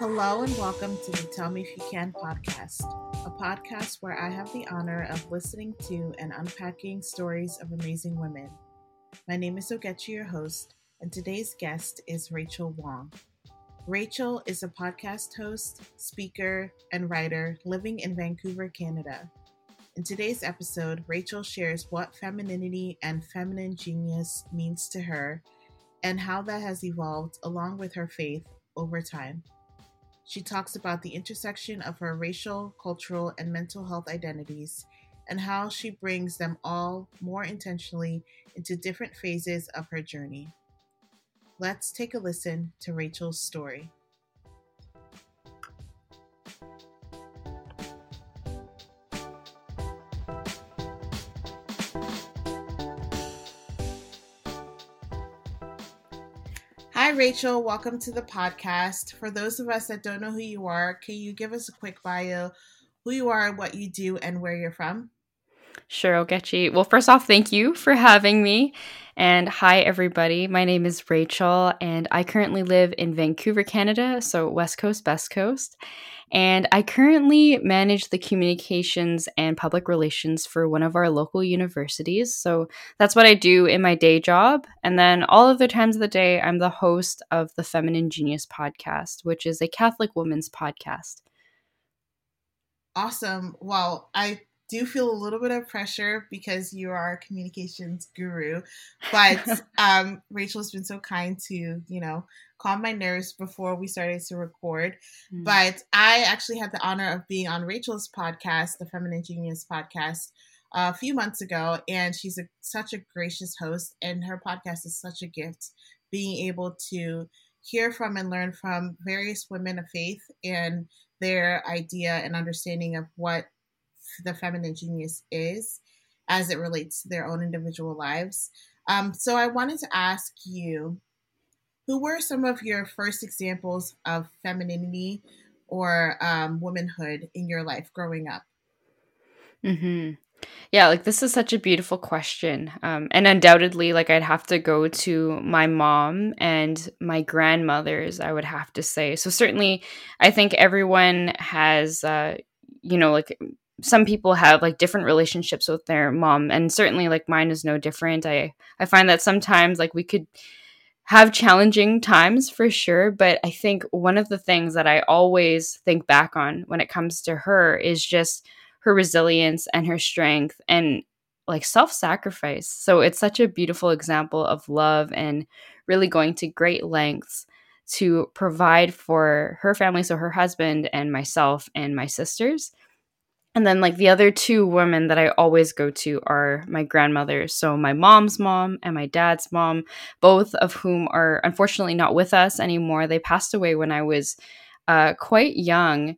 Hello and welcome to the Tell Me If You Can podcast, a podcast where I have the honor of listening to and unpacking stories of amazing women. My name is Ogechi, your host, and today's guest is Rachel Wong. Rachel is a podcast host, speaker, and writer living in Vancouver, Canada. In today's episode, Rachel shares what femininity and feminine genius means to her and how that has evolved along with her faith over time. She talks about the intersection of her racial, cultural, and mental health identities and how she brings them all more intentionally into different phases of her journey. Let's take a listen to Rachel's story. Hi, Rachel. Welcome to the podcast. For those of us that don't know who you are, can you give us a quick bio, who you are, what you do, and where you're from? Sure, Ogechi. Well, first off, thank you for having me. And hi, everybody. My name is Rachel, and I currently live in Vancouver, Canada, so West Coast, Best Coast. And I currently manage the communications and public relations for one of our local universities. So that's what I do in my day job. And then all of the times of the day, I'm the host of the Feminine Genius podcast, which is a Catholic women's podcast. Awesome. Well, I do feel a little bit of pressure because you are a communications guru, but um, Rachel's been so kind to, you know, calm my nerves before we started to record. Mm. But I actually had the honor of being on Rachel's podcast, the Feminine Genius podcast, a few months ago, and she's a, such a gracious host, and her podcast is such a gift. Being able to hear from and learn from various women of faith and their idea and understanding of what the feminine genius is as it relates to their own individual lives. Um, so I wanted to ask you who were some of your first examples of femininity or um, womanhood in your life growing up? Hmm. Yeah, like this is such a beautiful question, um, and undoubtedly, like I'd have to go to my mom and my grandmothers. I would have to say. So certainly, I think everyone has, uh, you know, like some people have like different relationships with their mom and certainly like mine is no different. I i find that sometimes like we could have challenging times for sure but i think one of the things that i always think back on when it comes to her is just her resilience and her strength and like self-sacrifice. So it's such a beautiful example of love and really going to great lengths to provide for her family so her husband and myself and my sisters and then like the other two women that I always go to are my grandmothers. So my mom's mom and my dad's mom, both of whom are unfortunately not with us anymore. They passed away when I was uh, quite young.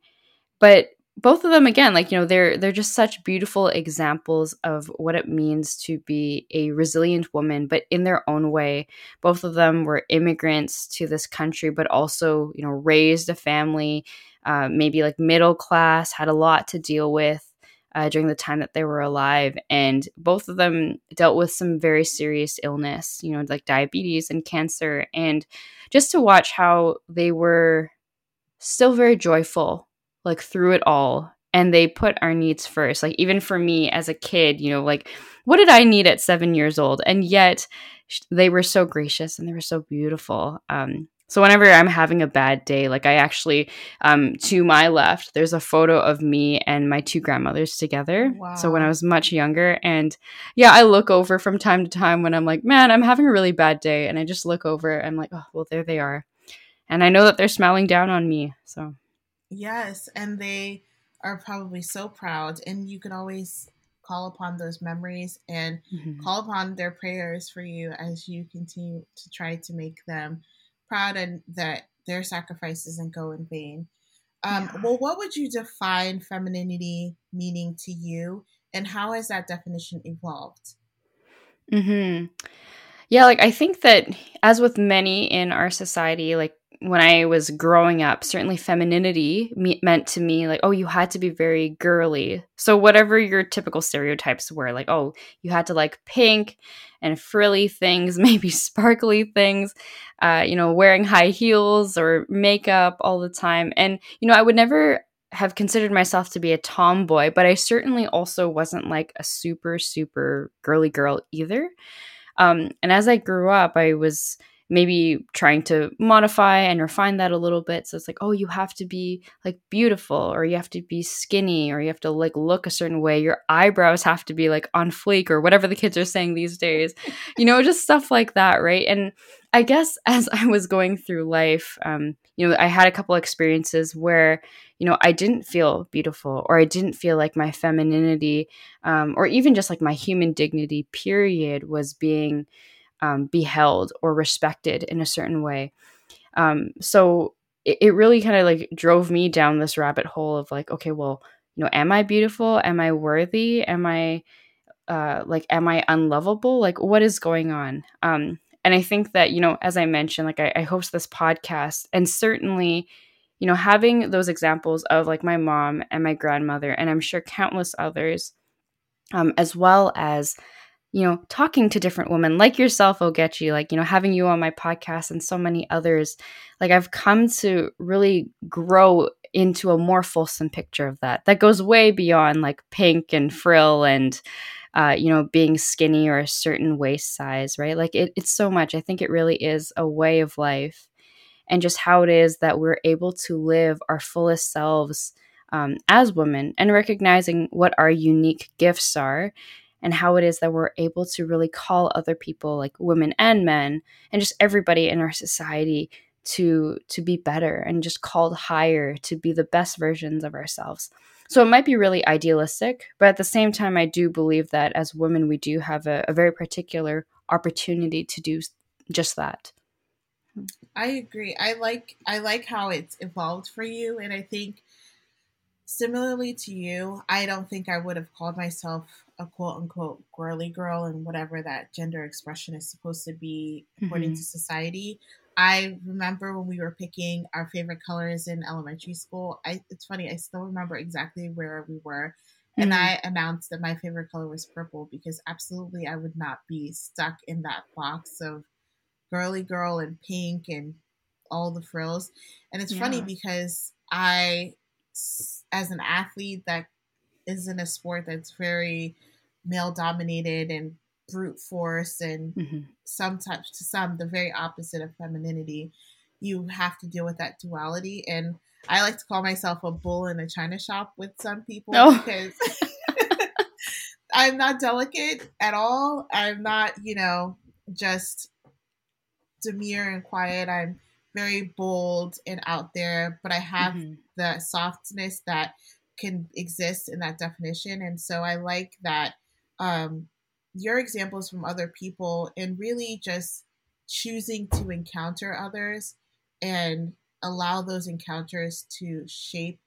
But both of them again like you know they're they're just such beautiful examples of what it means to be a resilient woman but in their own way both of them were immigrants to this country but also you know raised a family uh, maybe like middle class, had a lot to deal with uh, during the time that they were alive. And both of them dealt with some very serious illness, you know, like diabetes and cancer. And just to watch how they were still very joyful, like through it all. And they put our needs first. Like, even for me as a kid, you know, like, what did I need at seven years old? And yet, they were so gracious and they were so beautiful. Um, so whenever I'm having a bad day, like I actually, um, to my left, there's a photo of me and my two grandmothers together. Wow. So when I was much younger, and yeah, I look over from time to time when I'm like, man, I'm having a really bad day, and I just look over. I'm like, oh, well, there they are, and I know that they're smiling down on me. So yes, and they are probably so proud, and you can always call upon those memories and mm-hmm. call upon their prayers for you as you continue to try to make them proud and that their sacrifice doesn't go in vain. Um, yeah. Well, what would you define femininity meaning to you, and how has that definition evolved? Hmm. Yeah, like I think that as with many in our society, like when I was growing up, certainly femininity me- meant to me like, oh, you had to be very girly. So, whatever your typical stereotypes were, like, oh, you had to like pink and frilly things, maybe sparkly things, uh, you know, wearing high heels or makeup all the time. And, you know, I would never have considered myself to be a tomboy, but I certainly also wasn't like a super, super girly girl either. Um, and as I grew up, I was maybe trying to modify and refine that a little bit. So it's like, oh, you have to be like beautiful, or you have to be skinny, or you have to like look a certain way. Your eyebrows have to be like on fleek, or whatever the kids are saying these days. You know, just stuff like that, right? And I guess as I was going through life, um, you know, I had a couple experiences where, you know, I didn't feel beautiful or I didn't feel like my femininity um, or even just like my human dignity, period, was being um, beheld or respected in a certain way. Um, so it, it really kind of like drove me down this rabbit hole of like, okay, well, you know, am I beautiful? Am I worthy? Am I uh, like, am I unlovable? Like, what is going on? Um, and I think that, you know, as I mentioned, like I, I host this podcast and certainly, you know, having those examples of like my mom and my grandmother, and I'm sure countless others, um, as well as, you know, talking to different women like yourself, Ogechi, like, you know, having you on my podcast and so many others, like I've come to really grow into a more fulsome picture of that. That goes way beyond like pink and frill and, uh, you know, being skinny or a certain waist size, right? Like it, it's so much. I think it really is a way of life and just how it is that we're able to live our fullest selves um, as women and recognizing what our unique gifts are and how it is that we're able to really call other people like women and men and just everybody in our society to to be better and just called higher to be the best versions of ourselves so it might be really idealistic, but at the same time, I do believe that as women, we do have a, a very particular opportunity to do just that. Hmm. I agree. I like I like how it's evolved for you, and I think similarly to you, I don't think I would have called myself a quote unquote girly girl and whatever that gender expression is supposed to be according mm-hmm. to society. I remember when we were picking our favorite colors in elementary school. I it's funny, I still remember exactly where we were. Mm-hmm. And I announced that my favorite color was purple because absolutely I would not be stuck in that box of girly girl and pink and all the frills. And it's yeah. funny because I as an athlete that is in a sport that's very male dominated and brute force and mm-hmm. sometimes to some the very opposite of femininity you have to deal with that duality and i like to call myself a bull in a china shop with some people oh. because i'm not delicate at all i'm not you know just demure and quiet i'm very bold and out there but i have mm-hmm. the softness that can exist in that definition and so i like that um, your examples from other people and really just choosing to encounter others and allow those encounters to shape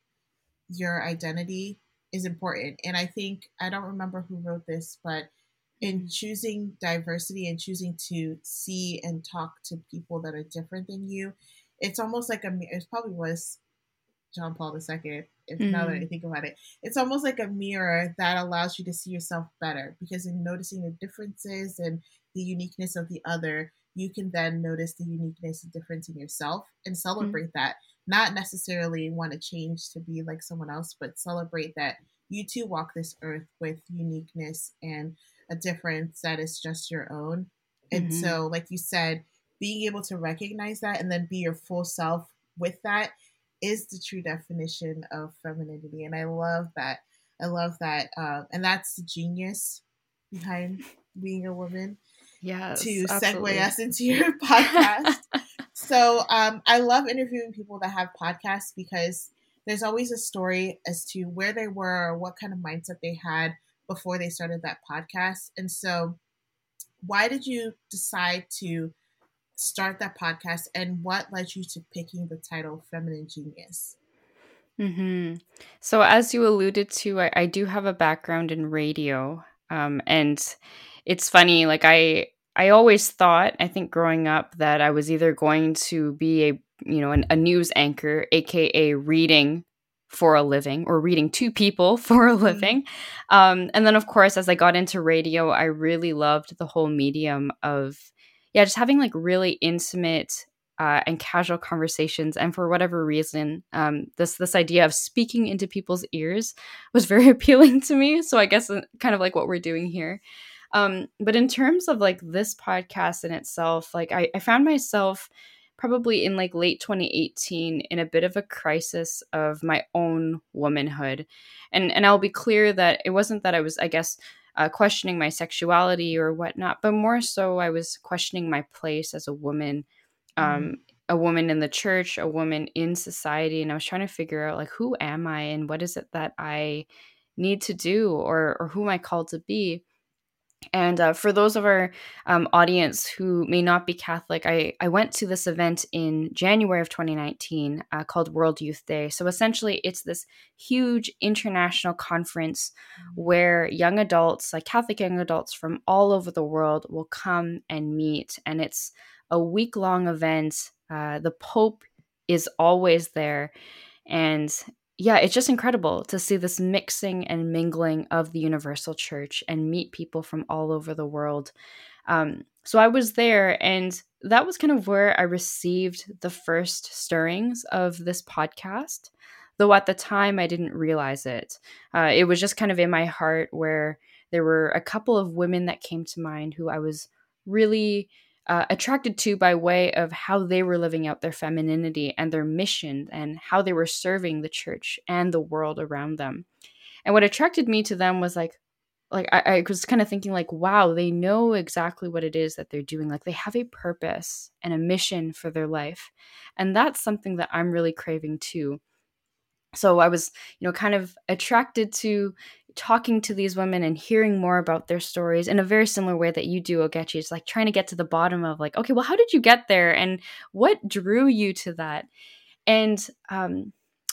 your identity is important. And I think, I don't remember who wrote this, but in choosing diversity and choosing to see and talk to people that are different than you, it's almost like a, it probably was John Paul II, if mm-hmm. now that I mm-hmm. think about it. It's almost like a mirror that allows you to see yourself better because in noticing the differences and the uniqueness of the other, you can then notice the uniqueness and difference in yourself and mm-hmm. celebrate mm-hmm. that. Not necessarily want to change to be like someone else, but celebrate that you too walk this earth with uniqueness and a difference that is just your own. And mm-hmm. so, like you said, being able to recognize that and then be your full self with that is the true definition of femininity, and I love that. I love that, uh, and that's the genius behind being a woman. Yeah, to absolutely. segue us into your podcast. so um, I love interviewing people that have podcasts because there's always a story as to where they were or what kind of mindset they had before they started that podcast. And so, why did you decide to start that podcast and what led you to picking the title Feminine Genius? Mm-hmm. So, as you alluded to, I, I do have a background in radio. Um, and it's funny, like, I I always thought, I think growing up, that I was either going to be a you know, an, a news anchor, aka reading for a living or reading to people for a mm-hmm. living. Um, and then, of course, as I got into radio, I really loved the whole medium of, yeah, just having like really intimate uh, and casual conversations. And for whatever reason, um, this this idea of speaking into people's ears was very appealing to me. So I guess uh, kind of like what we're doing here. Um, but in terms of like this podcast in itself, like I, I found myself probably in like late 2018 in a bit of a crisis of my own womanhood. And and I'll be clear that it wasn't that I was, I guess, uh, questioning my sexuality or whatnot, but more so I was questioning my place as a woman, um, mm. a woman in the church, a woman in society, and I was trying to figure out like who am I and what is it that I need to do or or who am I called to be. And uh, for those of our um, audience who may not be Catholic, I, I went to this event in January of 2019 uh, called World Youth Day. So essentially, it's this huge international conference where young adults, like Catholic young adults from all over the world, will come and meet. And it's a week long event. Uh, the Pope is always there. And yeah, it's just incredible to see this mixing and mingling of the Universal Church and meet people from all over the world. Um, so I was there, and that was kind of where I received the first stirrings of this podcast. Though at the time I didn't realize it. Uh, it was just kind of in my heart where there were a couple of women that came to mind who I was really uh, attracted to by way of how they were living out their femininity and their mission and how they were serving the church and the world around them. And what attracted me to them was like, like I, I was kind of thinking like, wow, they know exactly what it is that they're doing. Like they have a purpose and a mission for their life. And that's something that I'm really craving too. So I was, you know, kind of attracted to talking to these women and hearing more about their stories in a very similar way that you do, Ogechi. It's like trying to get to the bottom of like, okay, well, how did you get there, and what drew you to that? And um,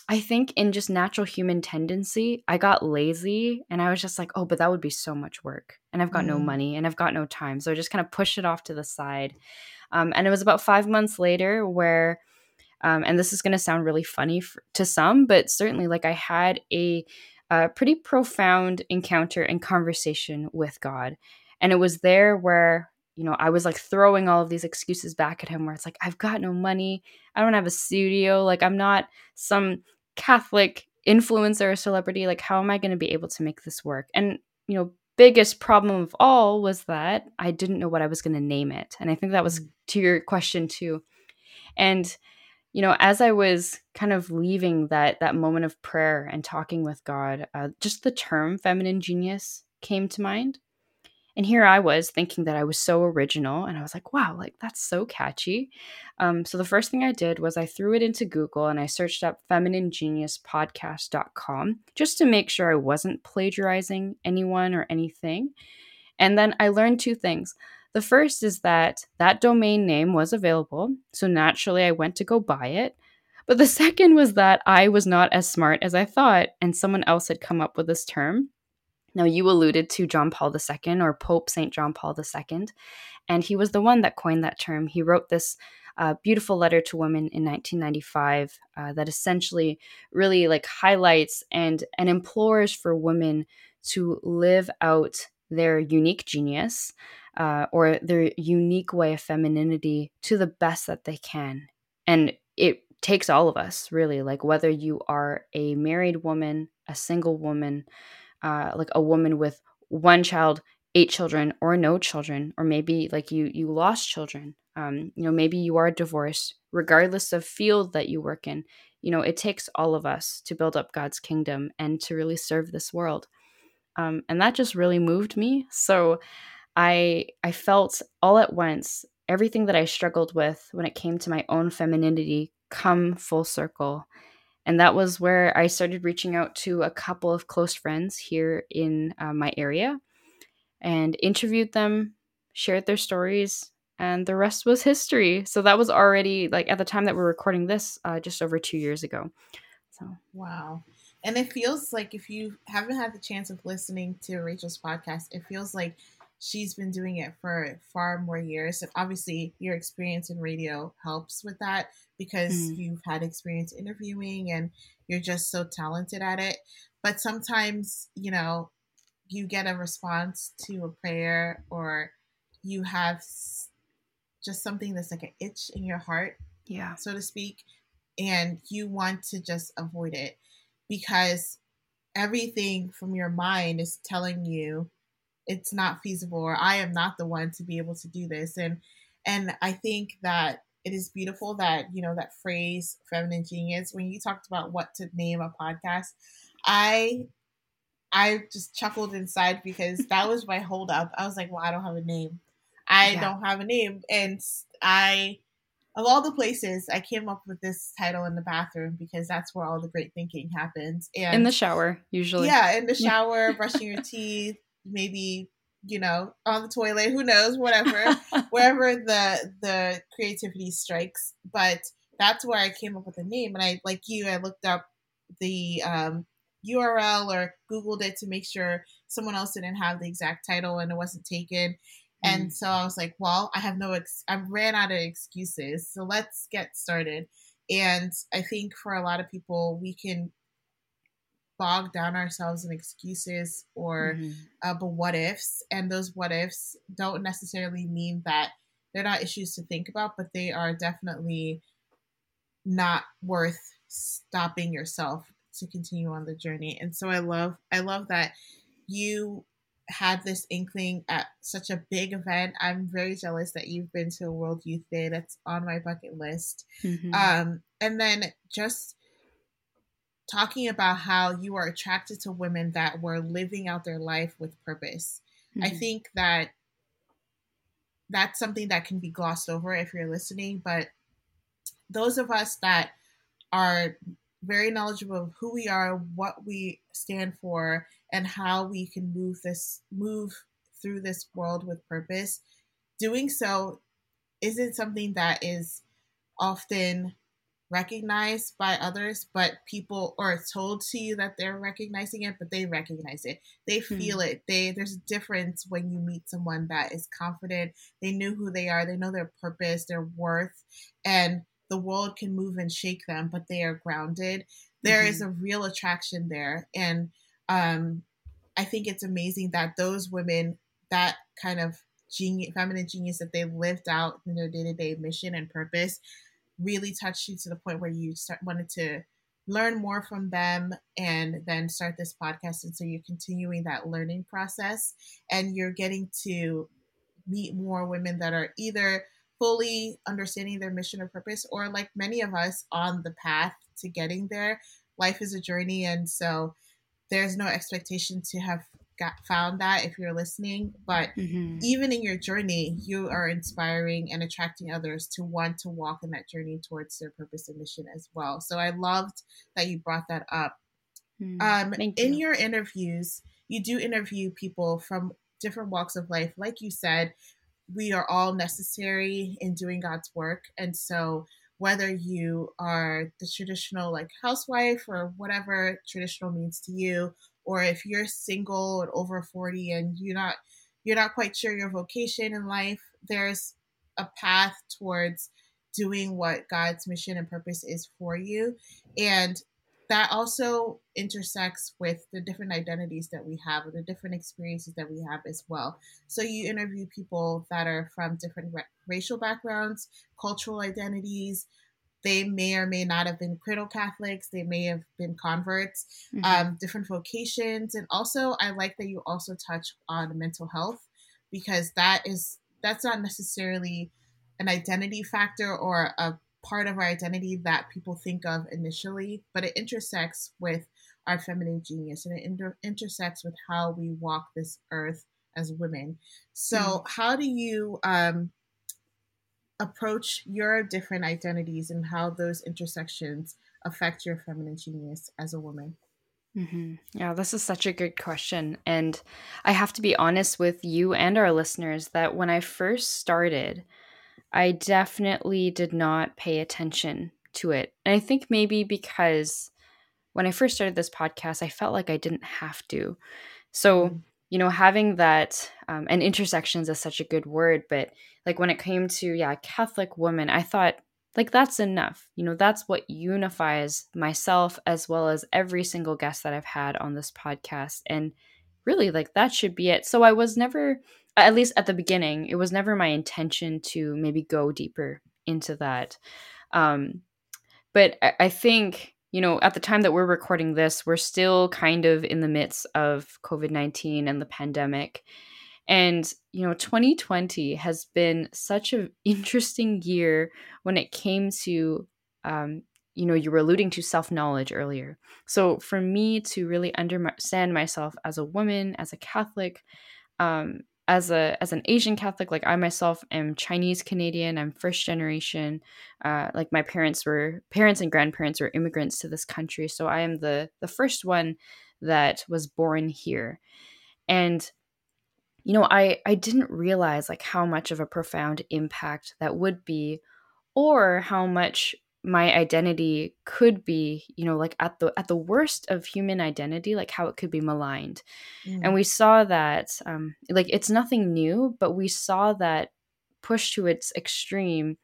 I think in just natural human tendency, I got lazy, and I was just like, oh, but that would be so much work, and I've got mm. no money, and I've got no time, so I just kind of pushed it off to the side. Um, and it was about five months later where. Um, and this is going to sound really funny for, to some, but certainly, like I had a a pretty profound encounter and conversation with God. And it was there where, you know, I was like throwing all of these excuses back at him where it's like, I've got no money. I don't have a studio. Like, I'm not some Catholic influencer or celebrity. Like, how am I going to be able to make this work? And, you know, biggest problem of all was that I didn't know what I was going to name it. And I think that was mm. to your question too. And you know as i was kind of leaving that that moment of prayer and talking with god uh, just the term feminine genius came to mind. And here i was thinking that i was so original and i was like wow like that's so catchy. Um, so the first thing i did was i threw it into google and i searched up femininegeniuspodcast.com just to make sure i wasn't plagiarizing anyone or anything. And then i learned two things the first is that that domain name was available, so naturally I went to go buy it. But the second was that I was not as smart as I thought, and someone else had come up with this term. Now, you alluded to John Paul II or Pope St. John Paul II, and he was the one that coined that term. He wrote this uh, beautiful letter to women in 1995 uh, that essentially really like highlights and and implores for women to live out their unique genius uh, or their unique way of femininity to the best that they can. And it takes all of us, really, like whether you are a married woman, a single woman, uh, like a woman with one child, eight children, or no children, or maybe like you you lost children. Um, you know, maybe you are divorced, regardless of field that you work in. You know, it takes all of us to build up God's kingdom and to really serve this world. Um, and that just really moved me. So I I felt all at once everything that I struggled with when it came to my own femininity come full circle. And that was where I started reaching out to a couple of close friends here in uh, my area and interviewed them, shared their stories, and the rest was history. So that was already like at the time that we're recording this, uh, just over two years ago. So wow, and it feels like if you haven't had the chance of listening to Rachel's podcast, it feels like she's been doing it for far more years. And obviously, your experience in radio helps with that because mm. you've had experience interviewing and you're just so talented at it. But sometimes, you know, you get a response to a prayer or you have just something that's like an itch in your heart, yeah, so to speak, and you want to just avoid it because everything from your mind is telling you it's not feasible or I am not the one to be able to do this and and I think that it is beautiful that you know that phrase feminine genius when you talked about what to name a podcast I I just chuckled inside because that was my hold up. I was like, well, I don't have a name. I yeah. don't have a name. And I, of all the places, I came up with this title in the bathroom because that's where all the great thinking happens. And in the shower, usually. Yeah, in the shower, brushing your teeth, maybe you know on the toilet who knows whatever wherever the the creativity strikes but that's where i came up with a name and i like you i looked up the um URL or Googled it to make sure someone else didn't have the exact title and it wasn't taken. And mm. so I was like, well, I have no, ex- I ran out of excuses. So let's get started. And I think for a lot of people, we can bog down ourselves in excuses or mm-hmm. uh, but what ifs. And those what ifs don't necessarily mean that they're not issues to think about, but they are definitely not worth stopping yourself to continue on the journey. And so I love I love that you had this inkling at such a big event. I'm very jealous that you've been to a World Youth Day. That's on my bucket list. Mm-hmm. Um, and then just talking about how you are attracted to women that were living out their life with purpose. Mm-hmm. I think that that's something that can be glossed over if you're listening, but those of us that are very knowledgeable of who we are, what we stand for, and how we can move this move through this world with purpose. Doing so isn't something that is often recognized by others, but people or told to you that they're recognizing it, but they recognize it. They hmm. feel hmm. it. They there's a difference when you meet someone that is confident. They knew who they are. They know their purpose, their worth, and the world can move and shake them, but they are grounded. There mm-hmm. is a real attraction there. And um, I think it's amazing that those women, that kind of genius, feminine genius that they lived out in their day to day mission and purpose, really touched you to the point where you start, wanted to learn more from them and then start this podcast. And so you're continuing that learning process and you're getting to meet more women that are either fully understanding their mission or purpose, or like many of us on the path to getting there. Life is a journey, and so there's no expectation to have got found that if you're listening. But mm-hmm. even in your journey, you are inspiring and attracting others to want to walk in that journey towards their purpose and mission as well. So I loved that you brought that up. Mm, um, in your interviews, you do interview people from different walks of life. Like you said, we are all necessary in doing God's work. And so, whether you are the traditional like housewife or whatever traditional means to you, or if you're single and over 40 and you're not you're not quite sure your vocation in life, there's a path towards doing what God's mission and purpose is for you. And that also intersects with the different identities that we have the different experiences that we have as well. So you interview people that are from different ra- racial backgrounds, cultural identities. They may or may not have been cradle Catholics. They may have been converts, mm-hmm. um, different vocations, and also I like that you also touch on mental health because that is that's not necessarily an identity factor or a part of our identity that people think of initially, but it intersects with our feminine genius and it inter- intersects with how we walk this earth as women. So, mm. how do you um, approach your different identities and how those intersections affect your feminine genius as a woman? Mm-hmm. Yeah, this is such a good question. And I have to be honest with you and our listeners that when I first started, I definitely did not pay attention to it. And I think maybe because when I first started this podcast, I felt like I didn't have to. So, mm. You know, having that um, and intersections is such a good word but like when it came to yeah catholic woman i thought like that's enough. You know that's what unifies myself as well as every single guest that i've had on this podcast and really like that should be it. So i was never at least at the beginning it was never my intention to maybe go deeper into that. Um but I, I think you know at the time that we're recording this we're still kind of in the midst of covid-19 and the pandemic and, you know, 2020 has been such an interesting year when it came to, um, you know, you were alluding to self knowledge earlier. So for me to really understand myself as a woman, as a Catholic, um, as a as an Asian Catholic, like I myself am Chinese Canadian. I'm first generation. Uh, like my parents were parents and grandparents were immigrants to this country, so I am the the first one that was born here. And you know i i didn't realize like how much of a profound impact that would be or how much my identity could be you know like at the at the worst of human identity like how it could be maligned mm. and we saw that um like it's nothing new but we saw that push to its extreme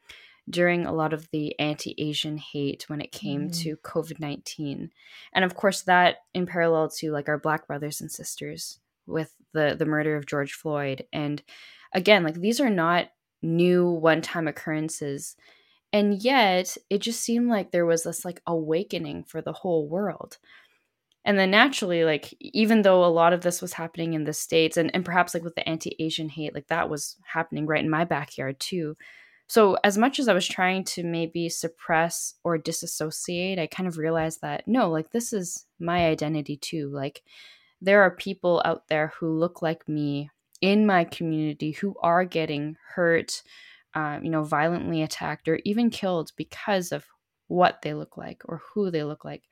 during a lot of the anti-asian hate when it came mm. to covid-19 and of course that in parallel to like our black brothers and sisters with the the murder of George Floyd and again like these are not new one-time occurrences and yet it just seemed like there was this like awakening for the whole world. And then naturally like even though a lot of this was happening in the states and, and perhaps like with the anti-asian hate like that was happening right in my backyard too. So as much as i was trying to maybe suppress or disassociate i kind of realized that no like this is my identity too. Like there are people out there who look like me in my community who are getting hurt, um, you know, violently attacked or even killed because of what they look like or who they look like.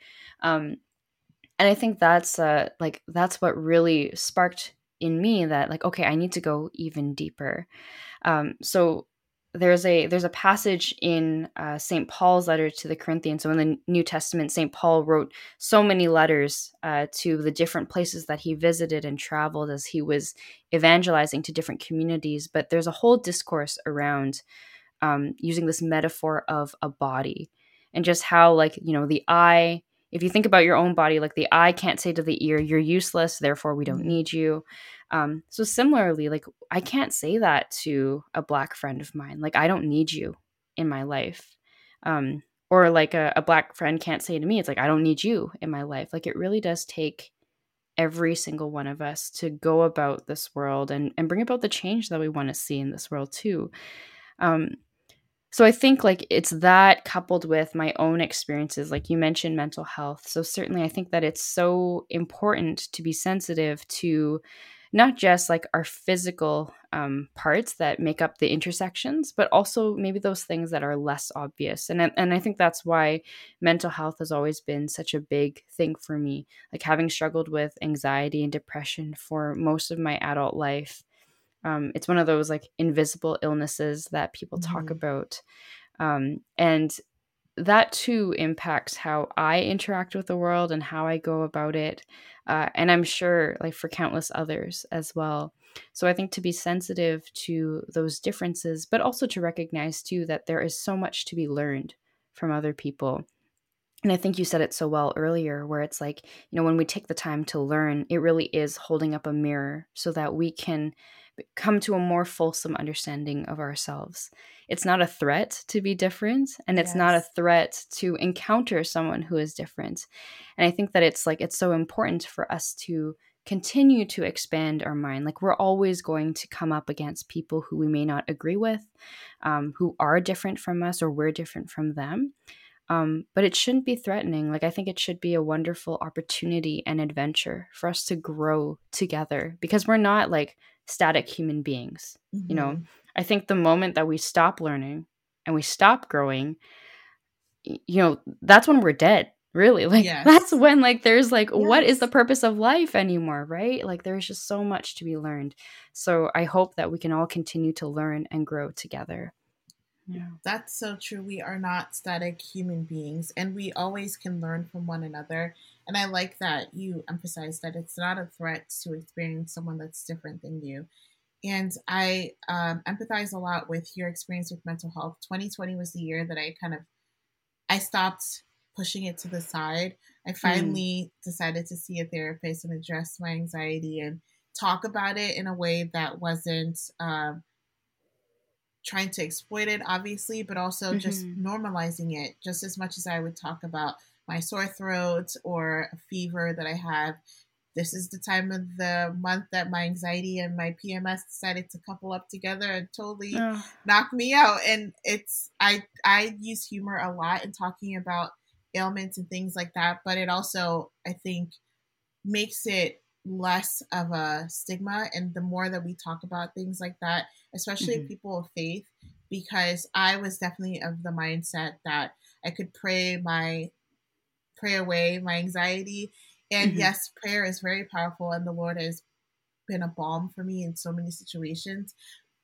Um, and I think that's uh, like that's what really sparked in me that like okay, I need to go even deeper. Um, so there's a there's a passage in uh, St. Paul's letter to the Corinthians. So in the New Testament, St. Paul wrote so many letters uh, to the different places that he visited and traveled as he was evangelizing to different communities. But there's a whole discourse around um, using this metaphor of a body and just how like you know the eye if you think about your own body like the eye can't say to the ear you're useless therefore we don't mm-hmm. need you um, so similarly like i can't say that to a black friend of mine like i don't need you in my life. Um, or like a, a black friend can't say to me it's like i don't need you in my life. Like it really does take every single one of us to go about this world and, and bring about the change that we want to see in this world too. Um, so i think like it's that coupled with my own experiences like you mentioned mental health. So certainly i think that it's so important to be sensitive to not just like our physical um, parts that make up the intersections but also maybe those things that are less obvious. And, and i think that's why mental health has always been such a big thing for me. Like having struggled with anxiety and depression for most of my adult life um, it's one of those like invisible illnesses that people mm-hmm. talk about. Um, and that too impacts how i interact with the world and how i go about it uh, and i'm sure like for countless others as well so i think to be sensitive to those differences but also to recognize too that there is so much to be learned from other people and I think you said it so well earlier, where it's like, you know, when we take the time to learn, it really is holding up a mirror so that we can come to a more fulsome understanding of ourselves. It's not a threat to be different, and it's yes. not a threat to encounter someone who is different. And I think that it's like, it's so important for us to continue to expand our mind. Like, we're always going to come up against people who we may not agree with, um, who are different from us, or we're different from them. Um, but it shouldn't be threatening. Like, I think it should be a wonderful opportunity and adventure for us to grow together because we're not like static human beings. Mm-hmm. You know, mm-hmm. I think the moment that we stop learning and we stop growing, you know, that's when we're dead. Really, like yes. that's when like there's like yes. what is the purpose of life anymore, right? Like there's just so much to be learned. So I hope that we can all continue to learn and grow together. Yeah. That's so true. We are not static human beings and we always can learn from one another. And I like that you emphasize that it's not a threat to experience someone that's different than you. and I um, empathize a lot with your experience with mental health. 2020 was the year that I kind of I stopped pushing it to the side. I hmm. finally mm. decided to see a therapist and address my anxiety and talk about it in a way that wasn't um, trying to exploit it, obviously, but also mm-hmm. just normalizing it just as much as I would talk about my sore throat or a fever that I have. This is the time of the month that my anxiety and my PMS decided to couple up together and totally oh. knock me out. And it's I I use humor a lot in talking about ailments and things like that, but it also I think makes it less of a stigma and the more that we talk about things like that especially mm-hmm. people of faith because i was definitely of the mindset that i could pray my pray away my anxiety and mm-hmm. yes prayer is very powerful and the lord has been a balm for me in so many situations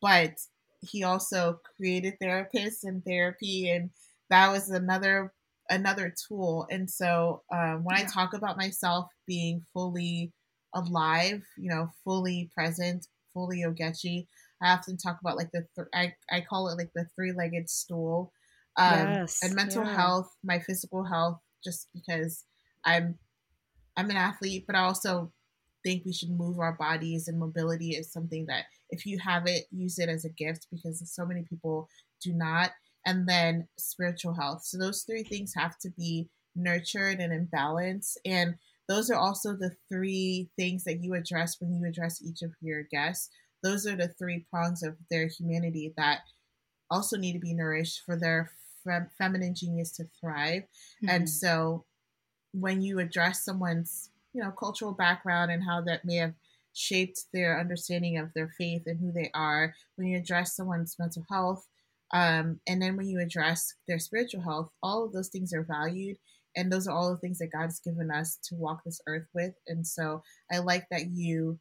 but he also created therapists and therapy and that was another another tool and so um, when yeah. i talk about myself being fully alive, you know, fully present, fully Ogechi. I often talk about like the th- I I call it like the three legged stool, um, yes, and mental yeah. health, my physical health, just because I'm I'm an athlete, but I also think we should move our bodies and mobility is something that if you have it, use it as a gift because so many people do not. And then spiritual health. So those three things have to be nurtured and in balance. And those are also the three things that you address when you address each of your guests. Those are the three prongs of their humanity that also need to be nourished for their fem- feminine genius to thrive. Mm-hmm. And so when you address someone's, you know, cultural background and how that may have shaped their understanding of their faith and who they are, when you address someone's mental health, um, and then when you address their spiritual health, all of those things are valued and those are all the things that God's given us to walk this earth with. And so I like that you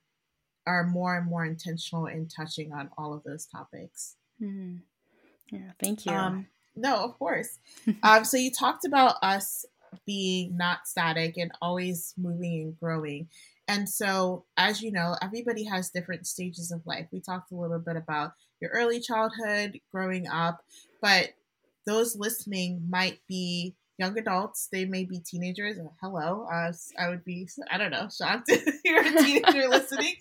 are more and more intentional in touching on all of those topics. Mm-hmm. Yeah, thank you. Um, no, of course. um, so you talked about us being not static and always moving and growing. And so, as you know, everybody has different stages of life. We talked a little bit about your early childhood, growing up, but those listening might be young adults. They may be teenagers. Hello, uh, I would be I don't know shocked if you're a teenager listening.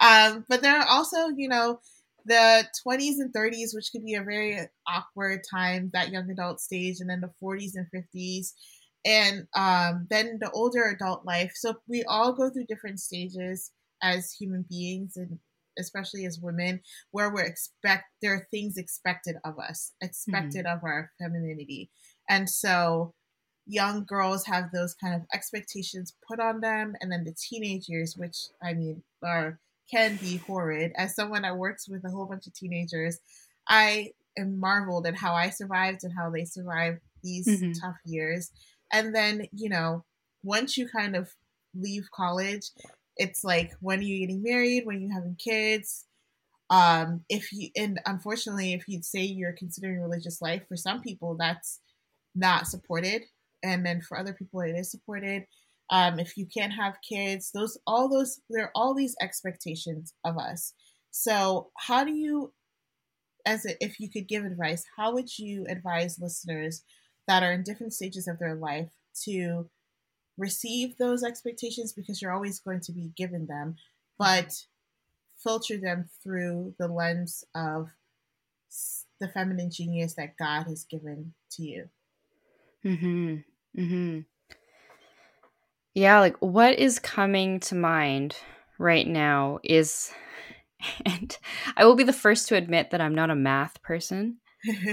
Um, but there are also you know the 20s and 30s, which could be a very awkward time, that young adult stage, and then the 40s and 50s, and um, then the older adult life. So we all go through different stages as human beings and especially as women where we're expect there are things expected of us expected mm-hmm. of our femininity and so young girls have those kind of expectations put on them and then the teenage years which i mean are can be horrid. As someone that works with a whole bunch of teenagers i am marveled at how i survived and how they survived these mm-hmm. tough years. And then you know once you kind of leave college it's like when are you getting married? When are you having kids? Um if you and unfortunately if you say you're considering religious life for some people that's not supported and then for other people it is supported. Um, if you can't have kids those all those there are all these expectations of us. So how do you as a, if you could give advice how would you advise listeners that are in different stages of their life to receive those expectations? Because you're always going to be given them but filter them through the lens of the feminine genius that god has given to you Mhm. Mhm. Yeah, like what is coming to mind right now is and I will be the first to admit that I'm not a math person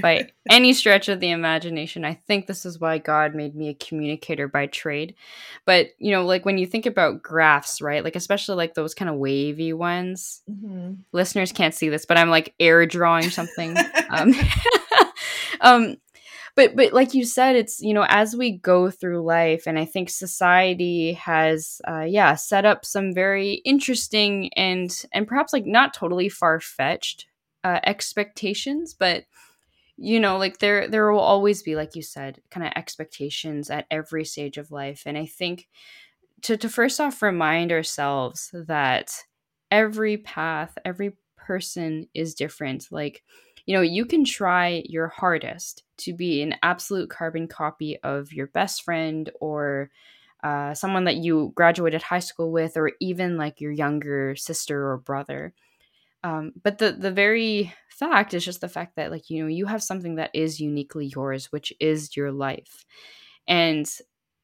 by any stretch of the imagination. I think this is why God made me a communicator by trade. But, you know, like when you think about graphs, right? Like, especially like those kind of wavy ones, mm-hmm. listeners can't see this, but I'm like air drawing something. um, um, but but like you said it's you know as we go through life and i think society has uh, yeah set up some very interesting and and perhaps like not totally far-fetched uh, expectations but you know like there there will always be like you said kind of expectations at every stage of life and i think to to first off remind ourselves that every path every person is different. Like, you know, you can try your hardest to be an absolute carbon copy of your best friend or uh, someone that you graduated high school with, or even like your younger sister or brother. Um, but the the very fact is just the fact that like you know you have something that is uniquely yours, which is your life, and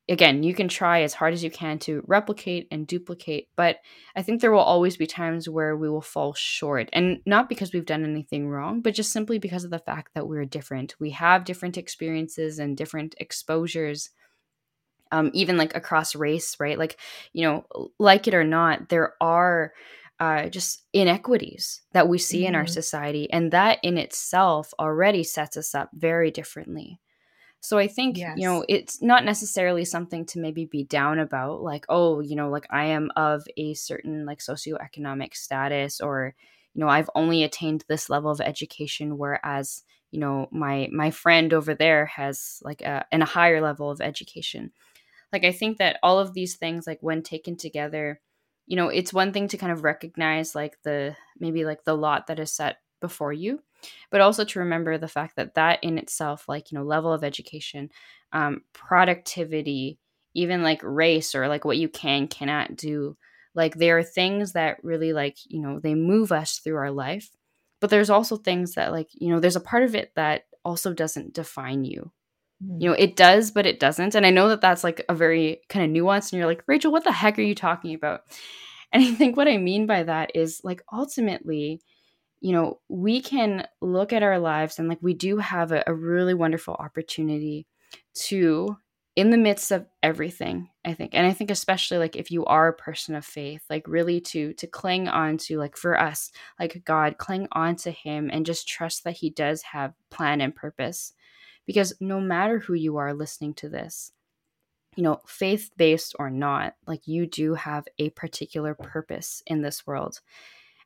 again, you can try as hard as you can to replicate and duplicate, but I think there will always be times where we will fall short. And not because we've done anything wrong, but just simply because of the fact that we're different. We have different experiences and different exposures. Um, even like across race, right? Like, you know, like it or not, there are uh, just inequities that we see mm-hmm. in our mm-hmm. society. And that in itself already sets us up very differently. So I think, yes. you know, it's not necessarily something to maybe be down about, like, oh, you know, like I am of a certain like socioeconomic status or, you know, I've only attained this level of education, whereas, you know, my my friend over there has like a, in a higher level of education. Like I think that all of these things, like when taken together, you know, it's one thing to kind of recognize like the maybe like the lot that is set before you but also to remember the fact that that in itself like you know level of education um, productivity even like race or like what you can cannot do like there are things that really like you know they move us through our life but there's also things that like you know there's a part of it that also doesn't define you. You know it does but it doesn't and i know that that's like a very kind of nuance and you're like rachel what the heck are you talking about? And i think what i mean by that is like ultimately you know, we can look at our lives and like we do have a, a really wonderful opportunity to in the midst of everything i think and i think especially like if you are a person of faith like really to to cling on to like for us like god cling on to him and just trust that he does have plan and purpose. Because no matter who you are listening to this you know faith based or not like you do have a particular purpose in this world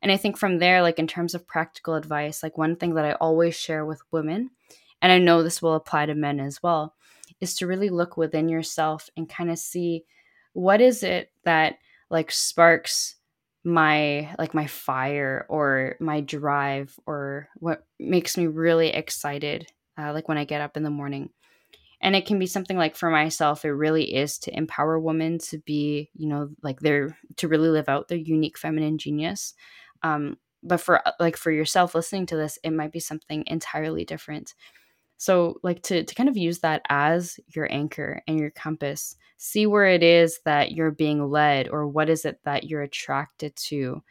and I think from there, like in terms of practical advice, like one thing that I always share with women, and I know this will apply to men as well, is to really look within yourself and kind of see what is it that like sparks my like my fire or my drive or what makes me really excited uh, like when i get up in the morning. And it can be something like for myself it really is to empower women to be you know like they're to really live out their unique feminine genius um, but for uh, like for yourself listening to this, it might be something entirely different. So like to to kind of use that as your anchor and your compass. See where it is that you're being led, or what is it that you're attracted to.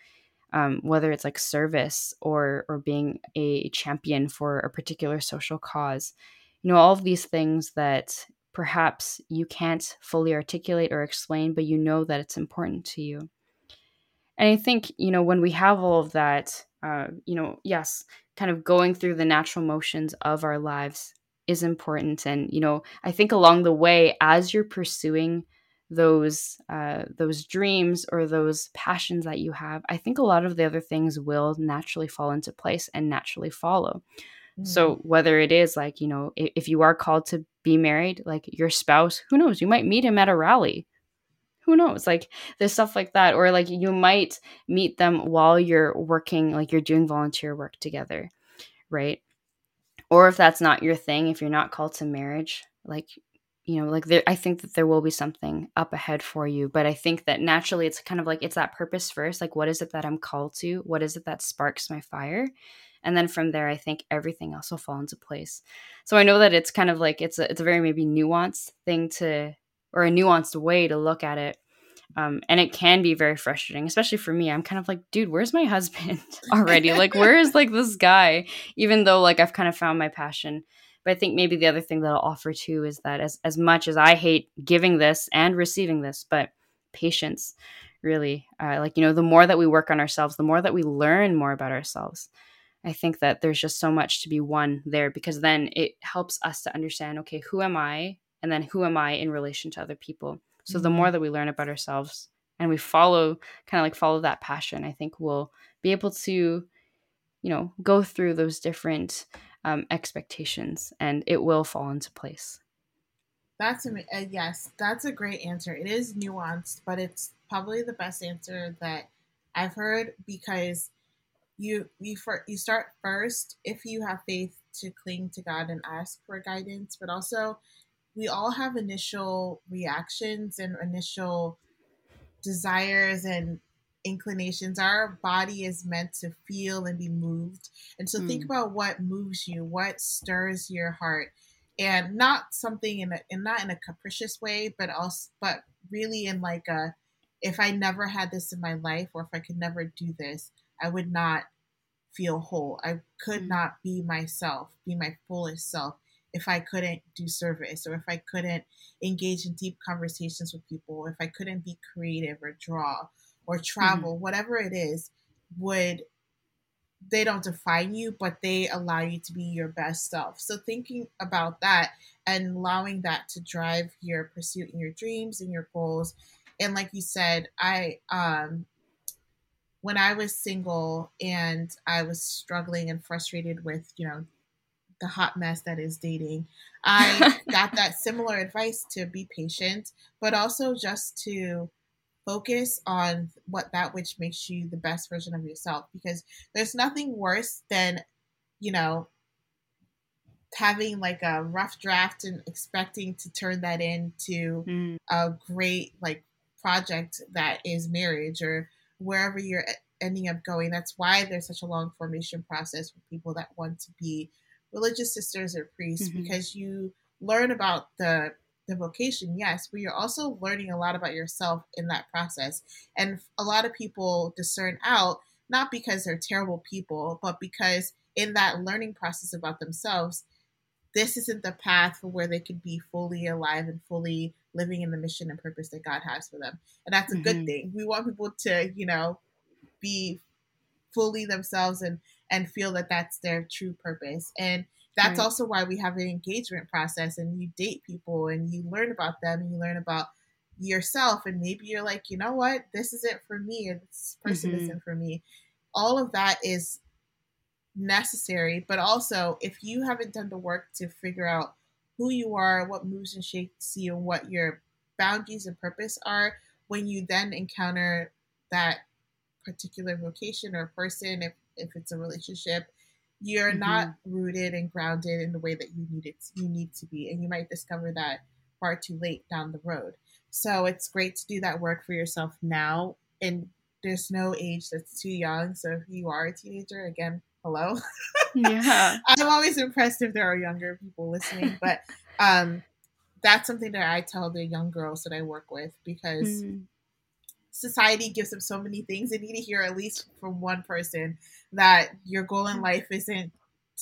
Um, whether it's like service or or being a champion for a particular social cause you know all of these things that perhaps you can't fully articulate or explain but you know that it's important to you and I think, you know, when we have all of that, uh, you know, yes, kind of going through the natural motions of our lives is important. And, you know, I think along the way, as you're pursuing those uh, those dreams or those passions that you have, I think a lot of the other things will naturally fall into place and naturally follow. Mm-hmm. So whether it is like, you know, if, if you are called to be married, like your spouse, who knows, you might meet him at a rally who knows? Like there's stuff like that or like you might meet them while you're working like you're doing volunteer work together right? Or if that's not your thing if you're not called to marriage like you know like there i think that there will be something up ahead for you but i think that naturally it's kind of like it's that purpose first like what is it that i'm called to? What is it that sparks my fire? And then from there i think everything else will fall into place. So i know that it's kind of like it's a, it's a very maybe nuanced thing to or a nuanced way to look at it. Um, and it can be very frustrating, especially for me. I'm kind of like, dude, where's my husband already? like, where is like this guy? Even though like I've kind of found my passion. But I think maybe the other thing that I'll offer too is that as as much as I hate giving this and receiving this, but patience, really, uh, like you know, the more that we work on ourselves, the more that we learn more about ourselves. I think that there's just so much to be won there because then it helps us to understand, okay, who am I? And then who am i in relation to other people? So the more mm-hmm. that we learn about ourselves and we follow kind of like follow that passion i think we'll be able to you know go through those different um, expectations and it will fall into place. That's a, uh, yes that's a great answer. It is nuanced but it's probably the best answer that i've heard because you you for, you start first if you have faith to cling to God and ask for guidance, but also we all have initial reactions and initial desires and inclinations. Our body is meant to feel and be moved. And so mm. think about what moves you, what stirs your heart. And not something in a in not in a capricious way, but also but really in like a if I never had this in my life or if I could never do this, I would not feel whole. I could mm. not be myself, be my fullest self if I couldn't do service or if I couldn't engage in deep conversations with people, if I couldn't be creative or draw or travel, mm-hmm. whatever it is, would they don't define you, but they allow you to be your best self. So thinking about that and allowing that to drive your pursuit and your dreams and your goals. And like you said, I um when I was single and I was struggling and frustrated with, you know, the hot mess that is dating, I got that similar advice to be patient, but also just to focus on what that which makes you the best version of yourself because there's nothing worse than, you know, having like a rough draft and expecting to turn that into mm. a great like project that is marriage or wherever you're ending up going. That's why there's such a long formation process for people that want to be religious sisters or priests mm-hmm. because you learn about the the vocation, yes, but you're also learning a lot about yourself in that process. And a lot of people discern out not because they're terrible people, but because in that learning process about themselves, this isn't the path for where they could be fully alive and fully living in the mission and purpose that God has for them. And that's a mm-hmm. good thing. We want people to, you know, be fully themselves and and feel that that's their true purpose and that's right. also why we have an engagement process and you date people and you learn about them and you learn about yourself and maybe you're like you know what this isn't for me or this person mm-hmm. isn't for me all of that is necessary but also if you haven't done the work to figure out who you are what moves and shapes you and what your boundaries and purpose are when you then encounter that particular vocation or person, if, if it's a relationship, you're mm-hmm. not rooted and grounded in the way that you need it you need to be. And you might discover that far too late down the road. So it's great to do that work for yourself now. And there's no age that's too young. So if you are a teenager, again, hello. Yeah. I'm always impressed if there are younger people listening, but um that's something that I tell the young girls that I work with because mm society gives them so many things. They need to hear at least from one person that your goal in life isn't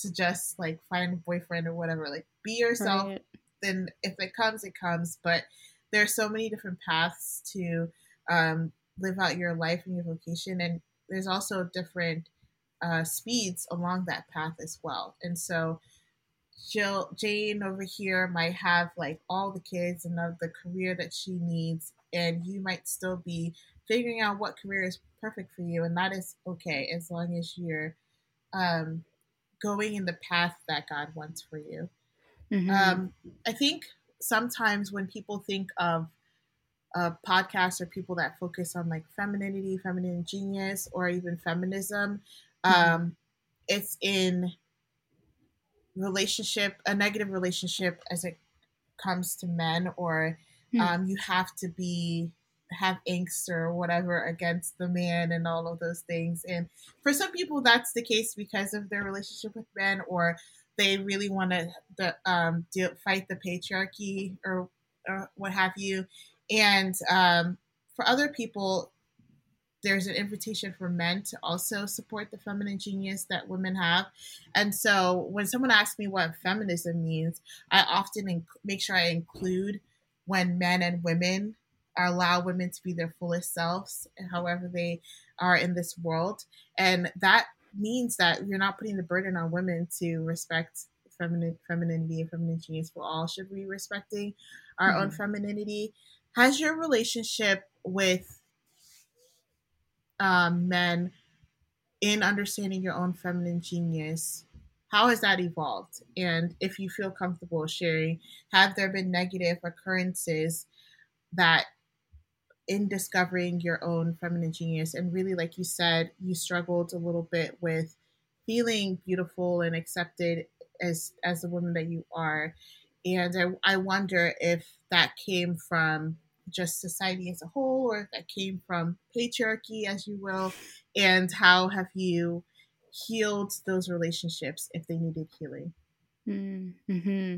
to just like find a boyfriend or whatever. Like be yourself. Right. Then if it comes, it comes. But there are so many different paths to um, live out your life and your vocation, and there's also different uh, speeds along that path as well. And so Jill Jane over here might have like all the kids and all the career that she needs and you might still be figuring out what career is perfect for you and that is okay as long as you're um, going in the path that god wants for you mm-hmm. um, i think sometimes when people think of uh, podcasts or people that focus on like femininity feminine genius or even feminism mm-hmm. um, it's in relationship a negative relationship as it comes to men or Mm. Um, you have to be have angst or whatever against the man and all of those things. And for some people, that's the case because of their relationship with men, or they really want to the, um, deal, fight the patriarchy or, or what have you. And um, for other people, there's an invitation for men to also support the feminine genius that women have. And so when someone asks me what feminism means, I often inc- make sure I include when men and women allow women to be their fullest selves, however they are in this world. And that means that you're not putting the burden on women to respect feminine femininity and feminine genius. We all should be respecting our mm-hmm. own femininity. Has your relationship with um, men in understanding your own feminine genius how has that evolved? And if you feel comfortable sharing, have there been negative occurrences that in discovering your own feminine genius? And really like you said you struggled a little bit with feeling beautiful and accepted as as the woman that you are. And I, I wonder if that came from just society as a whole or if that came from patriarchy as you will. And how have you healed those relationships if they needed healing mm-hmm.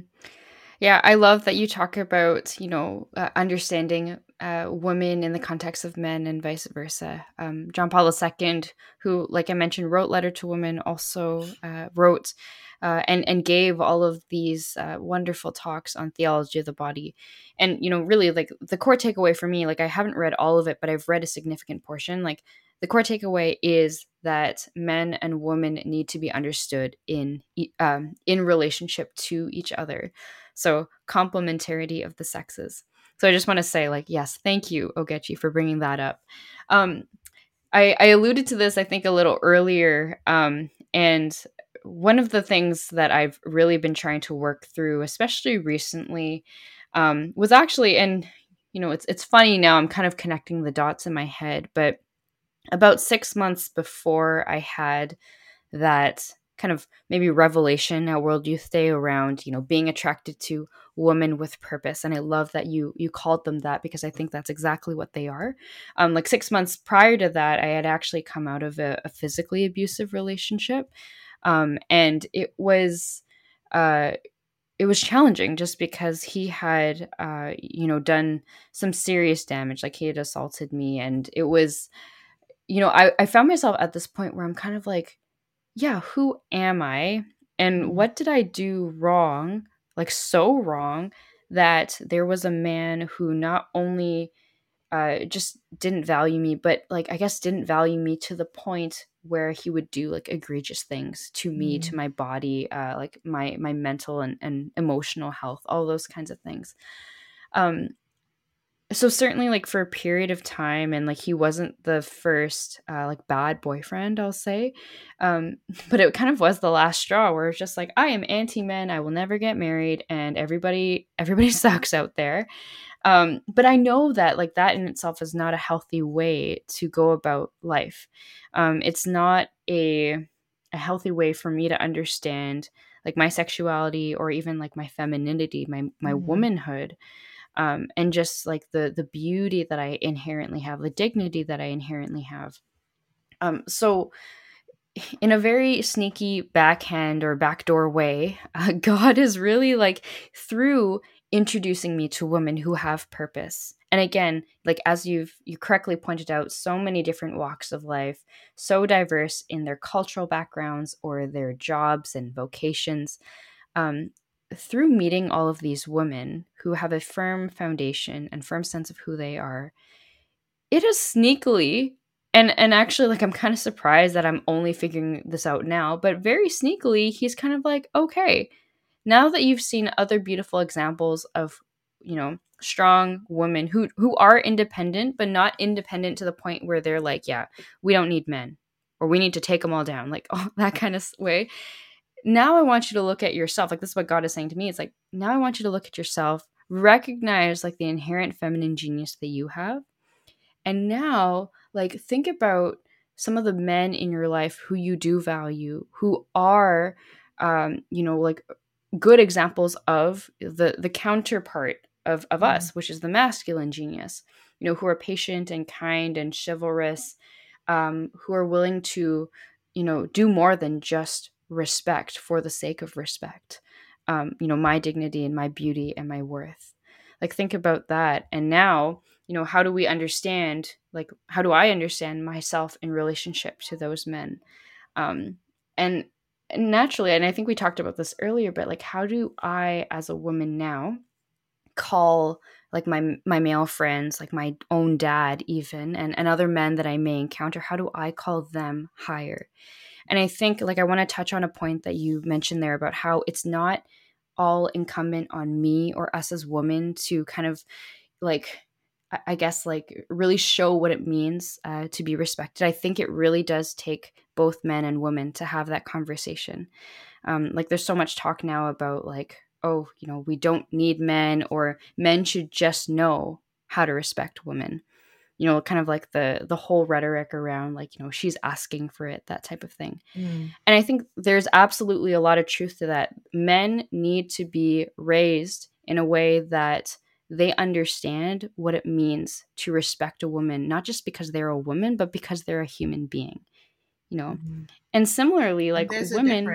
Yeah, I love that you talk about, you know, uh, understanding uh, women in the context of men and vice versa. Um, John Paul II, who, like I mentioned, wrote Letter to Women, also uh, wrote uh, and and gave all of these uh, wonderful talks on theology of the body. And you know, really, like the core takeaway for me, like I haven't read all of it, but I've read a significant portion. Like the core takeaway is that men and women need to be understood in um, in relationship to each other. So complementarity of the sexes. So I just want to say, like, yes, thank you, Ogechi, for bringing that up. Um, I, I alluded to this, I think, a little earlier, um, and one of the things that I've really been trying to work through, especially recently, um, was actually, and you know, it's it's funny now. I'm kind of connecting the dots in my head, but about six months before I had that kind of maybe revelation at World Youth Day around, you know, being attracted to women with purpose. And I love that you you called them that because I think that's exactly what they are. Um, like six months prior to that, I had actually come out of a, a physically abusive relationship. Um, and it was uh it was challenging just because he had uh you know done some serious damage like he had assaulted me and it was you know I, I found myself at this point where i'm kind of like yeah, who am I? And mm-hmm. what did I do wrong, like so wrong, that there was a man who not only uh, just didn't value me, but like I guess didn't value me to the point where he would do like egregious things to me, mm. to my body, uh, like my my mental and, and emotional health, all those kinds of things. Um, so certainly like for a period of time and like he wasn't the first uh, like bad boyfriend i'll say um but it kind of was the last straw where it's just like i am anti-men i will never get married and everybody everybody sucks out there. Um but i know that like that in itself is not a healthy way to go about life. Um it's not a a healthy way for me to understand like my sexuality or even like my femininity my my mm-hmm. womanhood um, and just like the the beauty that I inherently have, the dignity that I inherently have. Um, so, in a very sneaky backhand or backdoor way, uh, God is really like through introducing me to women who have purpose. And again, like as you've you correctly pointed out, so many different walks of life, so diverse in their cultural backgrounds or their jobs and vocations. Um, through meeting all of these women who have a firm foundation and firm sense of who they are, it is sneakily and and actually like I'm kind of surprised that I'm only figuring this out now, but very sneakily he's kind of like, "Okay, now that you've seen other beautiful examples of, you know, strong women who who are independent but not independent to the point where they're like, yeah, we don't need men or we need to take them all down." Like, oh, that kind of way now I want you to look at yourself. Like this is what God is saying to me. It's like, now I want you to look at yourself, recognize like the inherent feminine genius that you have. And now, like, think about some of the men in your life who you do value, who are, um, you know, like good examples of the the counterpart of of mm-hmm. us, which is the masculine genius. You know, who are patient and kind and chivalrous, um, who are willing to, you know, do more than just respect for the sake of respect. Um, you know, my dignity and my beauty and my worth. Like, think about that. And now, you know, how do we understand, like, how do I understand myself in relationship to those men? Um, and, naturally, and I think we talked about this earlier, but like, how do I, as a woman now, call like my my male friends like my own dad even and, and other men that i may encounter how do i call them higher and I think, like, I want to touch on a point that you mentioned there about how it's not all incumbent on me or us as women to kind of like, I guess, like, really show what it means uh, to be respected. I think it really does take both men and women to have that conversation. Um, like, there's so much talk now about, like, oh, you know, we don't need men or men should just know how to respect women. You know kind of like the the whole rhetoric around like you know she's asking for it that type of thing mm. and i think there's absolutely a lot of truth to that men need to be raised in a way that they understand what it means to respect a woman not just because they're a woman but because they're a human being you know mm-hmm. and similarly like women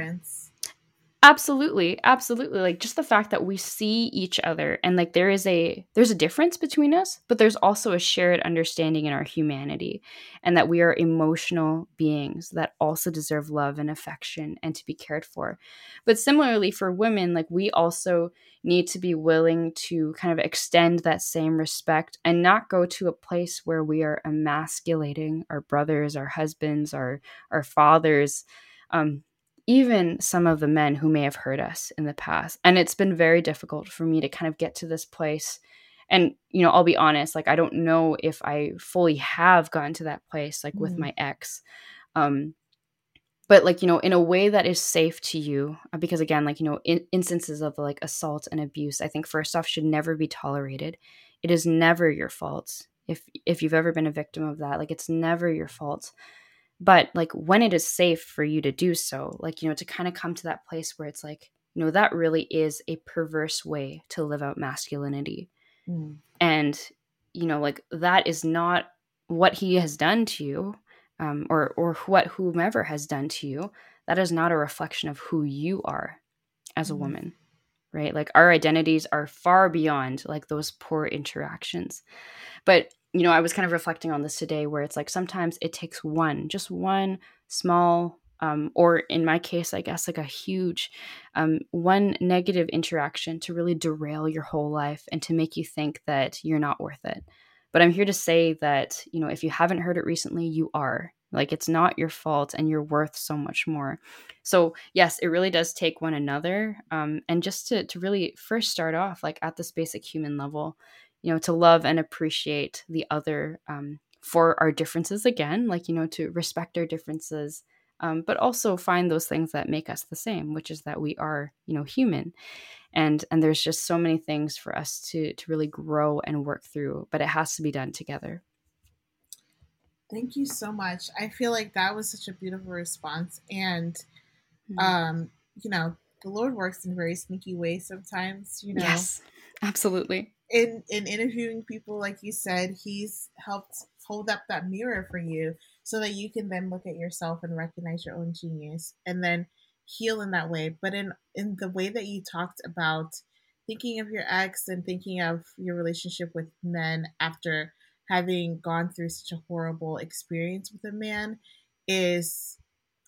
absolutely absolutely like just the fact that we see each other and like there is a there's a difference between us but there's also a shared understanding in our humanity and that we are emotional beings that also deserve love and affection and to be cared for. But similarly for women like we also need to be willing to kind of extend that same respect and not go to a place where we are emasculating our brothers our husbands our our fathers um, even some of the men who may have hurt us in the past. And it's been very difficult for me to kind of get to this place. And, you know, I'll be honest, like, I don't know if I fully have gotten to that place, like, mm. with my ex. Um, but like you know in a way that is safe to you uh, because again like you know in, instances of like assault and abuse i think first off should never be tolerated it is never your fault if if you've ever been a victim of that like it's never your fault but like when it is safe for you to do so like you know to kind of come to that place where it's like you know that really is a perverse way to live out masculinity mm. and you know like that is not what he has done to you um, or or what whomever has done to you that is not a reflection of who you are as a mm. woman right like our identities are far beyond like those poor interactions but you know, I was kind of reflecting on this today where it's like sometimes it takes one, just one small, um, or in my case, I guess like a huge, um, one negative interaction to really derail your whole life and to make you think that you're not worth it. But I'm here to say that, you know, if you haven't heard it recently, you are. Like it's not your fault and you're worth so much more. So, yes, it really does take one another. Um, and just to, to really first start off, like at this basic human level, you know to love and appreciate the other um, for our differences again like you know to respect our differences um, but also find those things that make us the same which is that we are you know human. And and there's just so many things for us to to really grow and work through but it has to be done together. Thank you so much. I feel like that was such a beautiful response and mm-hmm. um you know the lord works in very sneaky ways sometimes you know? Yes absolutely in in interviewing people like you said he's helped hold up that mirror for you so that you can then look at yourself and recognize your own genius and then heal in that way. But in in the way that you talked about thinking of your ex and thinking of your relationship with men after having gone through such a horrible experience with a man is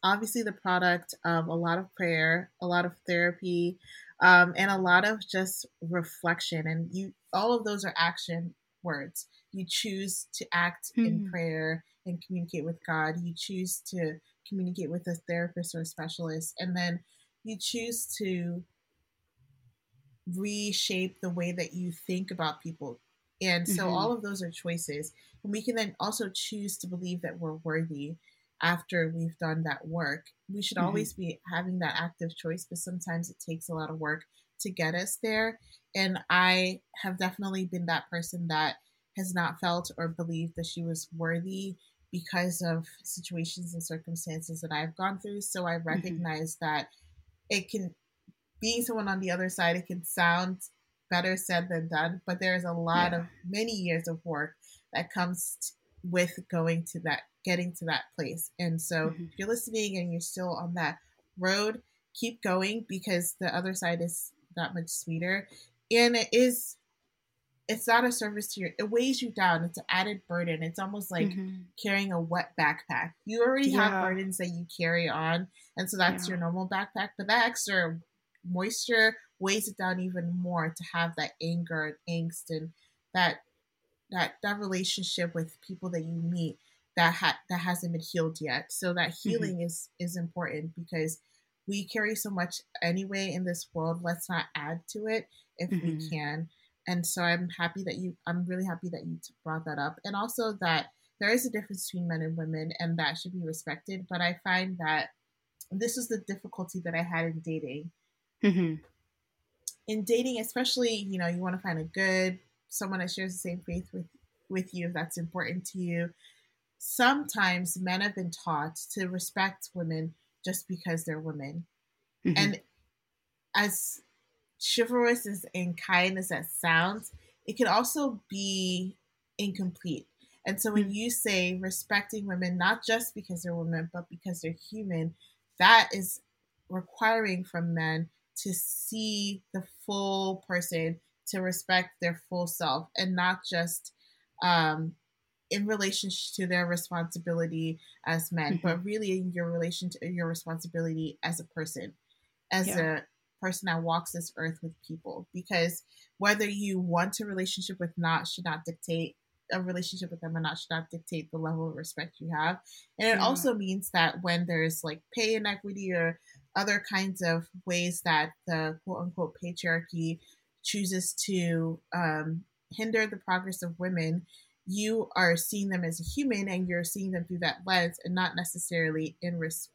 obviously the product of a lot of prayer a lot of therapy um, and a lot of just reflection. And you, all of those are action words. You choose to act mm-hmm. in prayer and communicate with God. You choose to communicate with a therapist or a specialist, and then you choose to reshape the way that you think about people. And so mm-hmm. all of those are choices. And we can then also choose to believe that we're worthy after we've done that work. We should mm-hmm. always be having that active choice, but sometimes it takes a lot of work to get us there. And I have definitely been that person that has not felt or believed that she was worthy because of situations and circumstances that I've gone through. So I mm-hmm. recognize mm-hmm. that it can, being someone on the other side, it can sound better said than done, but there's a lot yeah. of many years of work that comes with going to that getting to that place. And so mm-hmm. if you're listening and you're still on that road, keep going because the other side is that much sweeter. And it is it's not a service to your it weighs you down. It's an added burden. It's almost like mm-hmm. carrying a wet backpack. You already yeah. have burdens that you carry on, and so that's yeah. your normal backpack. But that extra moisture weighs it down even more to have that anger and angst and that that that relationship with people that you meet that ha- that hasn't been healed yet. So that mm-hmm. healing mm-hmm. is is important because we carry so much anyway in this world. Let's not add to it if mm-hmm. we can. And so I'm happy that you. I'm really happy that you brought that up, and also that there is a difference between men and women, and that should be respected. But I find that this is the difficulty that I had in dating. Mm-hmm. In dating, especially, you know, you want to find a good someone that shares the same faith with with you if that's important to you. Sometimes men have been taught to respect women just because they're women. Mm-hmm. And as chivalrous as and kind as that sounds, it can also be incomplete. And so when mm. you say respecting women, not just because they're women, but because they're human, that is requiring from men to see the full person, to respect their full self, and not just um, in relation to their responsibility as men, mm-hmm. but really in your relation to your responsibility as a person, as yeah. a person that walks this earth with people. Because whether you want a relationship with not should not dictate a relationship with them or not should not dictate the level of respect you have. And it yeah. also means that when there's like pay inequity or other kinds of ways that the quote unquote patriarchy chooses to um, hinder the progress of women, you are seeing them as a human and you're seeing them through that lens and not necessarily in res-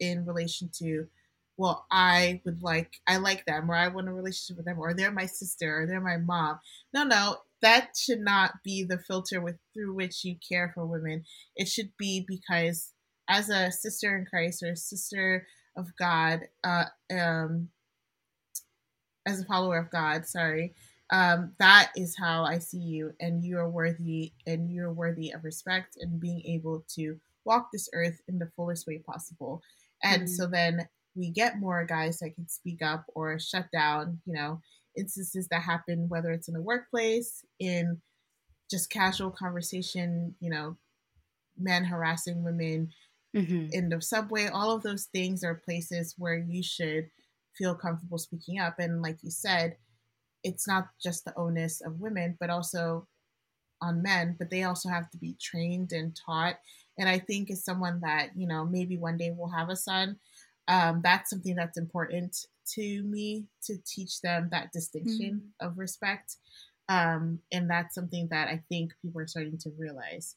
in relation to well i would like i like them or i want a relationship with them or they're my sister or they're my mom. No no that should not be the filter with through which you care for women. It should be because as a sister in christ or a sister of god uh, um, as a follower of god sorry um, that is how I see you, and you are worthy, and you are worthy of respect and being able to walk this earth in the fullest way possible. And mm-hmm. so then we get more guys that can speak up or shut down, you know, instances that happen, whether it's in the workplace, in just casual conversation, you know, men harassing women mm-hmm. in the subway. All of those things are places where you should feel comfortable speaking up. And like you said, it's not just the onus of women, but also on men, but they also have to be trained and taught. And I think as someone that, you know, maybe one day will have a son, um, that's something that's important to me to teach them that distinction mm-hmm. of respect. Um, and that's something that I think people are starting to realize.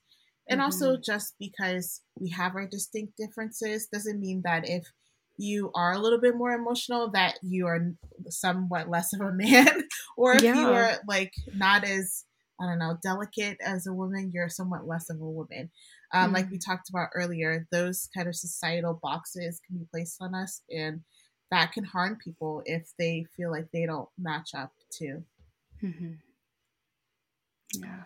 And mm-hmm. also, just because we have our distinct differences doesn't mean that if you are a little bit more emotional that you are somewhat less of a man or if yeah. you are like not as i don't know delicate as a woman you're somewhat less of a woman um, mm-hmm. like we talked about earlier those kind of societal boxes can be placed on us and that can harm people if they feel like they don't match up to mm-hmm. yeah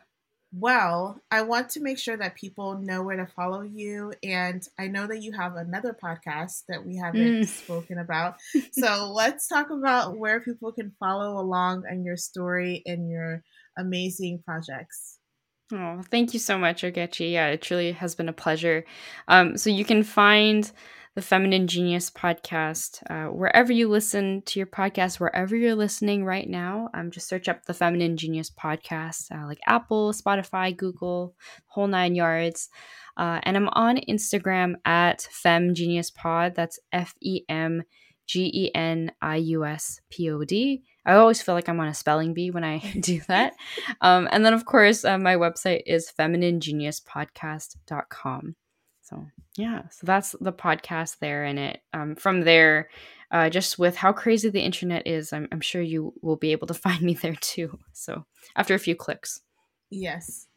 well, I want to make sure that people know where to follow you. And I know that you have another podcast that we haven't mm. spoken about. So let's talk about where people can follow along on your story and your amazing projects. Oh, thank you so much, Ogechi. Yeah, it truly has been a pleasure. Um, so you can find the Feminine Genius podcast. Uh, wherever you listen to your podcast, wherever you're listening right now, um, just search up the Feminine Genius podcast, uh, like Apple, Spotify, Google, whole nine yards. Uh, and I'm on Instagram at Fem Genius Pod. That's F E M G E N I U S P O D. I always feel like I'm on a spelling bee when I do that. Um, and then, of course, uh, my website is femininegeniuspodcast.com. So yeah, so that's the podcast there, and it um, from there, uh, just with how crazy the internet is, I'm, I'm sure you will be able to find me there too. So after a few clicks, yes.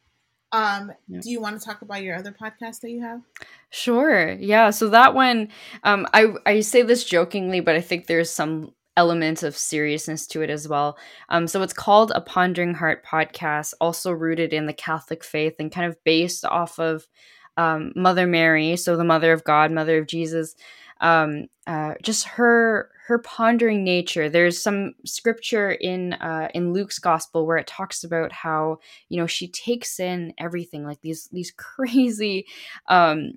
Um, yeah. do you want to talk about your other podcast that you have? Sure. Yeah. So that one, um, I I say this jokingly, but I think there's some element of seriousness to it as well. Um, so it's called a Pondering Heart podcast, also rooted in the Catholic faith and kind of based off of um, Mother Mary, so the Mother of God, Mother of Jesus, um, uh, just her her pondering nature. There's some scripture in uh, in Luke's gospel where it talks about how you know she takes in everything like these these crazy. Um,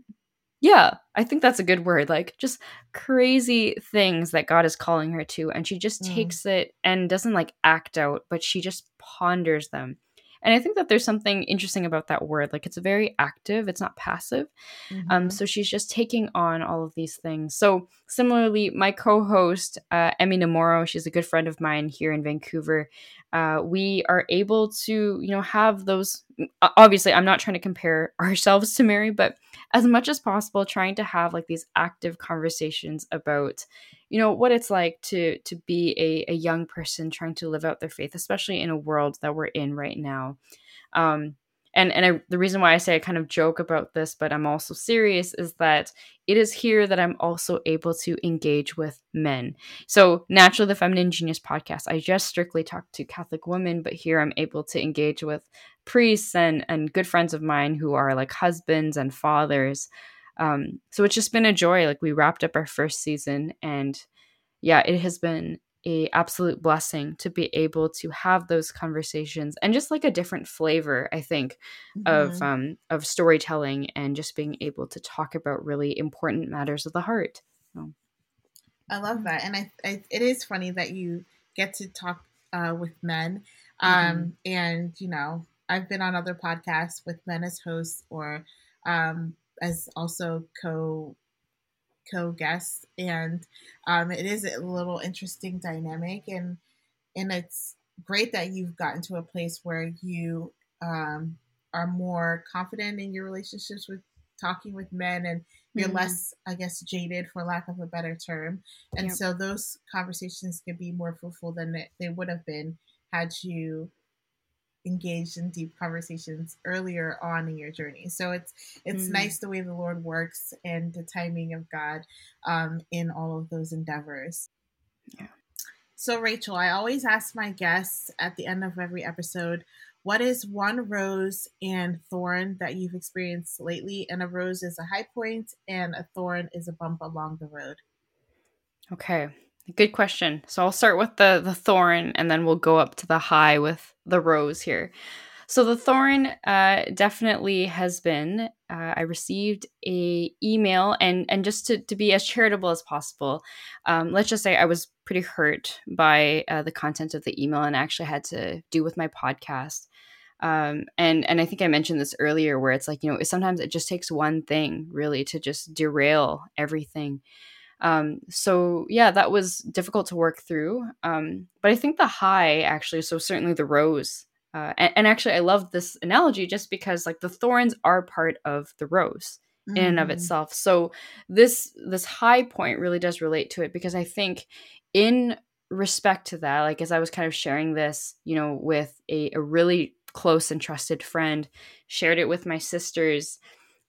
yeah, I think that's a good word. Like just crazy things that God is calling her to, and she just mm. takes it and doesn't like act out, but she just ponders them. And I think that there's something interesting about that word. Like it's very active, it's not passive. Um, mm-hmm. Um, so she's just taking on all of these things. So similarly, my co-host, uh, Emmy Namoro, she's a good friend of mine here in Vancouver. Uh, we are able to, you know, have those. Obviously, I'm not trying to compare ourselves to Mary, but as much as possible, trying to have like these active conversations about you know what it's like to to be a, a young person trying to live out their faith especially in a world that we're in right now um and and I, the reason why I say I kind of joke about this, but I'm also serious, is that it is here that I'm also able to engage with men. So naturally, the Feminine Genius podcast, I just strictly talk to Catholic women, but here I'm able to engage with priests and and good friends of mine who are like husbands and fathers. Um, so it's just been a joy. Like we wrapped up our first season, and yeah, it has been a absolute blessing to be able to have those conversations and just like a different flavor i think mm-hmm. of um of storytelling and just being able to talk about really important matters of the heart so. i love that and I, I, it is funny that you get to talk uh, with men um mm-hmm. and you know i've been on other podcasts with men as hosts or um as also co co-guests and um, it is a little interesting dynamic and and it's great that you've gotten to a place where you um, are more confident in your relationships with talking with men and you're mm-hmm. less i guess jaded for lack of a better term and yep. so those conversations can be more fruitful than they would have been had you engaged in deep conversations earlier on in your journey. So it's it's mm. nice the way the Lord works and the timing of God um, in all of those endeavors. Yeah. So Rachel, I always ask my guests at the end of every episode, what is one rose and thorn that you've experienced lately? And a rose is a high point and a thorn is a bump along the road. Okay. Good question. So I'll start with the the thorn, and then we'll go up to the high with the rose here. So the thorn uh, definitely has been. Uh, I received a email, and and just to, to be as charitable as possible, um, let's just say I was pretty hurt by uh, the content of the email, and actually had to do with my podcast. Um, and and I think I mentioned this earlier, where it's like you know sometimes it just takes one thing really to just derail everything. Um, so yeah, that was difficult to work through. Um, but I think the high actually, so certainly the rose. Uh, and, and, actually, I love this analogy just because like the thorns are part of the rose mm. in and of mm. itself. So this this high point really does relate to it because I think in respect to that, like as I was kind of sharing this, you know, with a, a really close and trusted friend, shared it with my sisters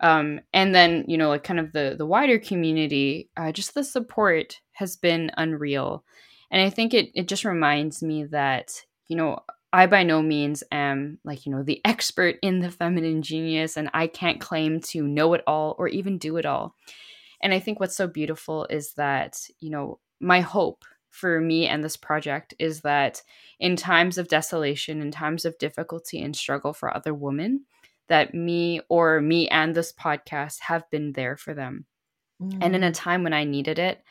um, and then you know like kind of the the wider community uh, just the support has been unreal. And i think it it just reminds me that you know i by no means am like you know the expert in the feminine genius and i can't claim to know it all or even do it all. And i think what's so beautiful is that you know my hope for me and this project is that in times of desolation in times of difficulty and struggle for other women that me or me and this podcast have been there for them. Mm. And in a mm. time when I needed it,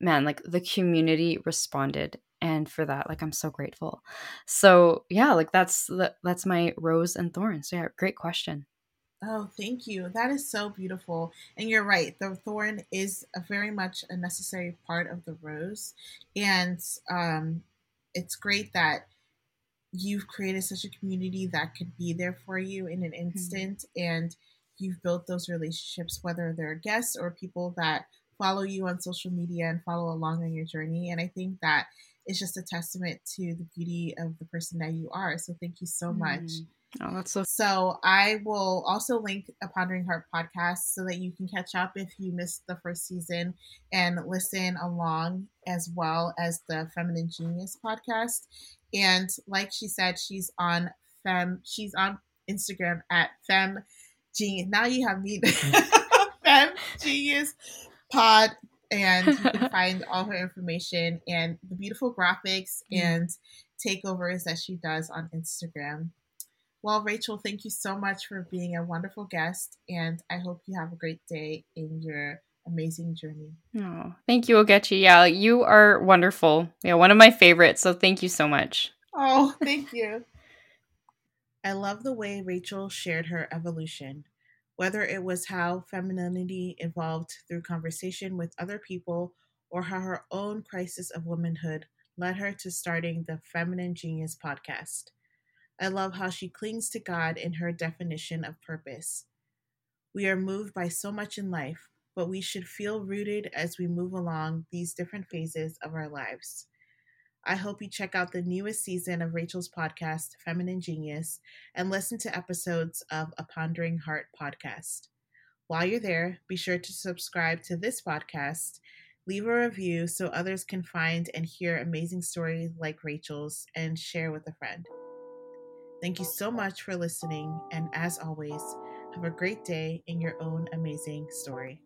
man, like the community responded and for that like i'm so grateful so yeah like that's the, that's my rose and thorns so yeah great question oh thank you that is so beautiful and you're right the thorn is a very much a necessary part of the rose and um it's great that you've created such a community that could be there for you in an mm-hmm. instant mm-hmm. and you've built those relationships whether they're guests or people that follow you on social media and follow along on your journey and i think that is just a testament to the beauty of the person that you are so thank you so much mm. Oh, that's so. So I will also link a Pondering Heart podcast so that you can catch up if you missed the first season and listen along as well as the Feminine Genius podcast. And like she said, she's on Fem. She's on Instagram at Fem Genius. Now you have me, Fem Genius Pod, and you can find all her information and the beautiful graphics mm. and takeovers that she does on Instagram. Well, Rachel, thank you so much for being a wonderful guest, and I hope you have a great day in your amazing journey. Oh, thank you, Ogechi. Yeah, you are wonderful. Yeah, one of my favorites. So thank you so much. Oh, thank you. I love the way Rachel shared her evolution, whether it was how femininity evolved through conversation with other people or how her own crisis of womanhood led her to starting the Feminine Genius podcast. I love how she clings to God in her definition of purpose. We are moved by so much in life, but we should feel rooted as we move along these different phases of our lives. I hope you check out the newest season of Rachel's podcast, Feminine Genius, and listen to episodes of A Pondering Heart podcast. While you're there, be sure to subscribe to this podcast, leave a review so others can find and hear amazing stories like Rachel's, and share with a friend. Thank you so much for listening, and as always, have a great day in your own amazing story.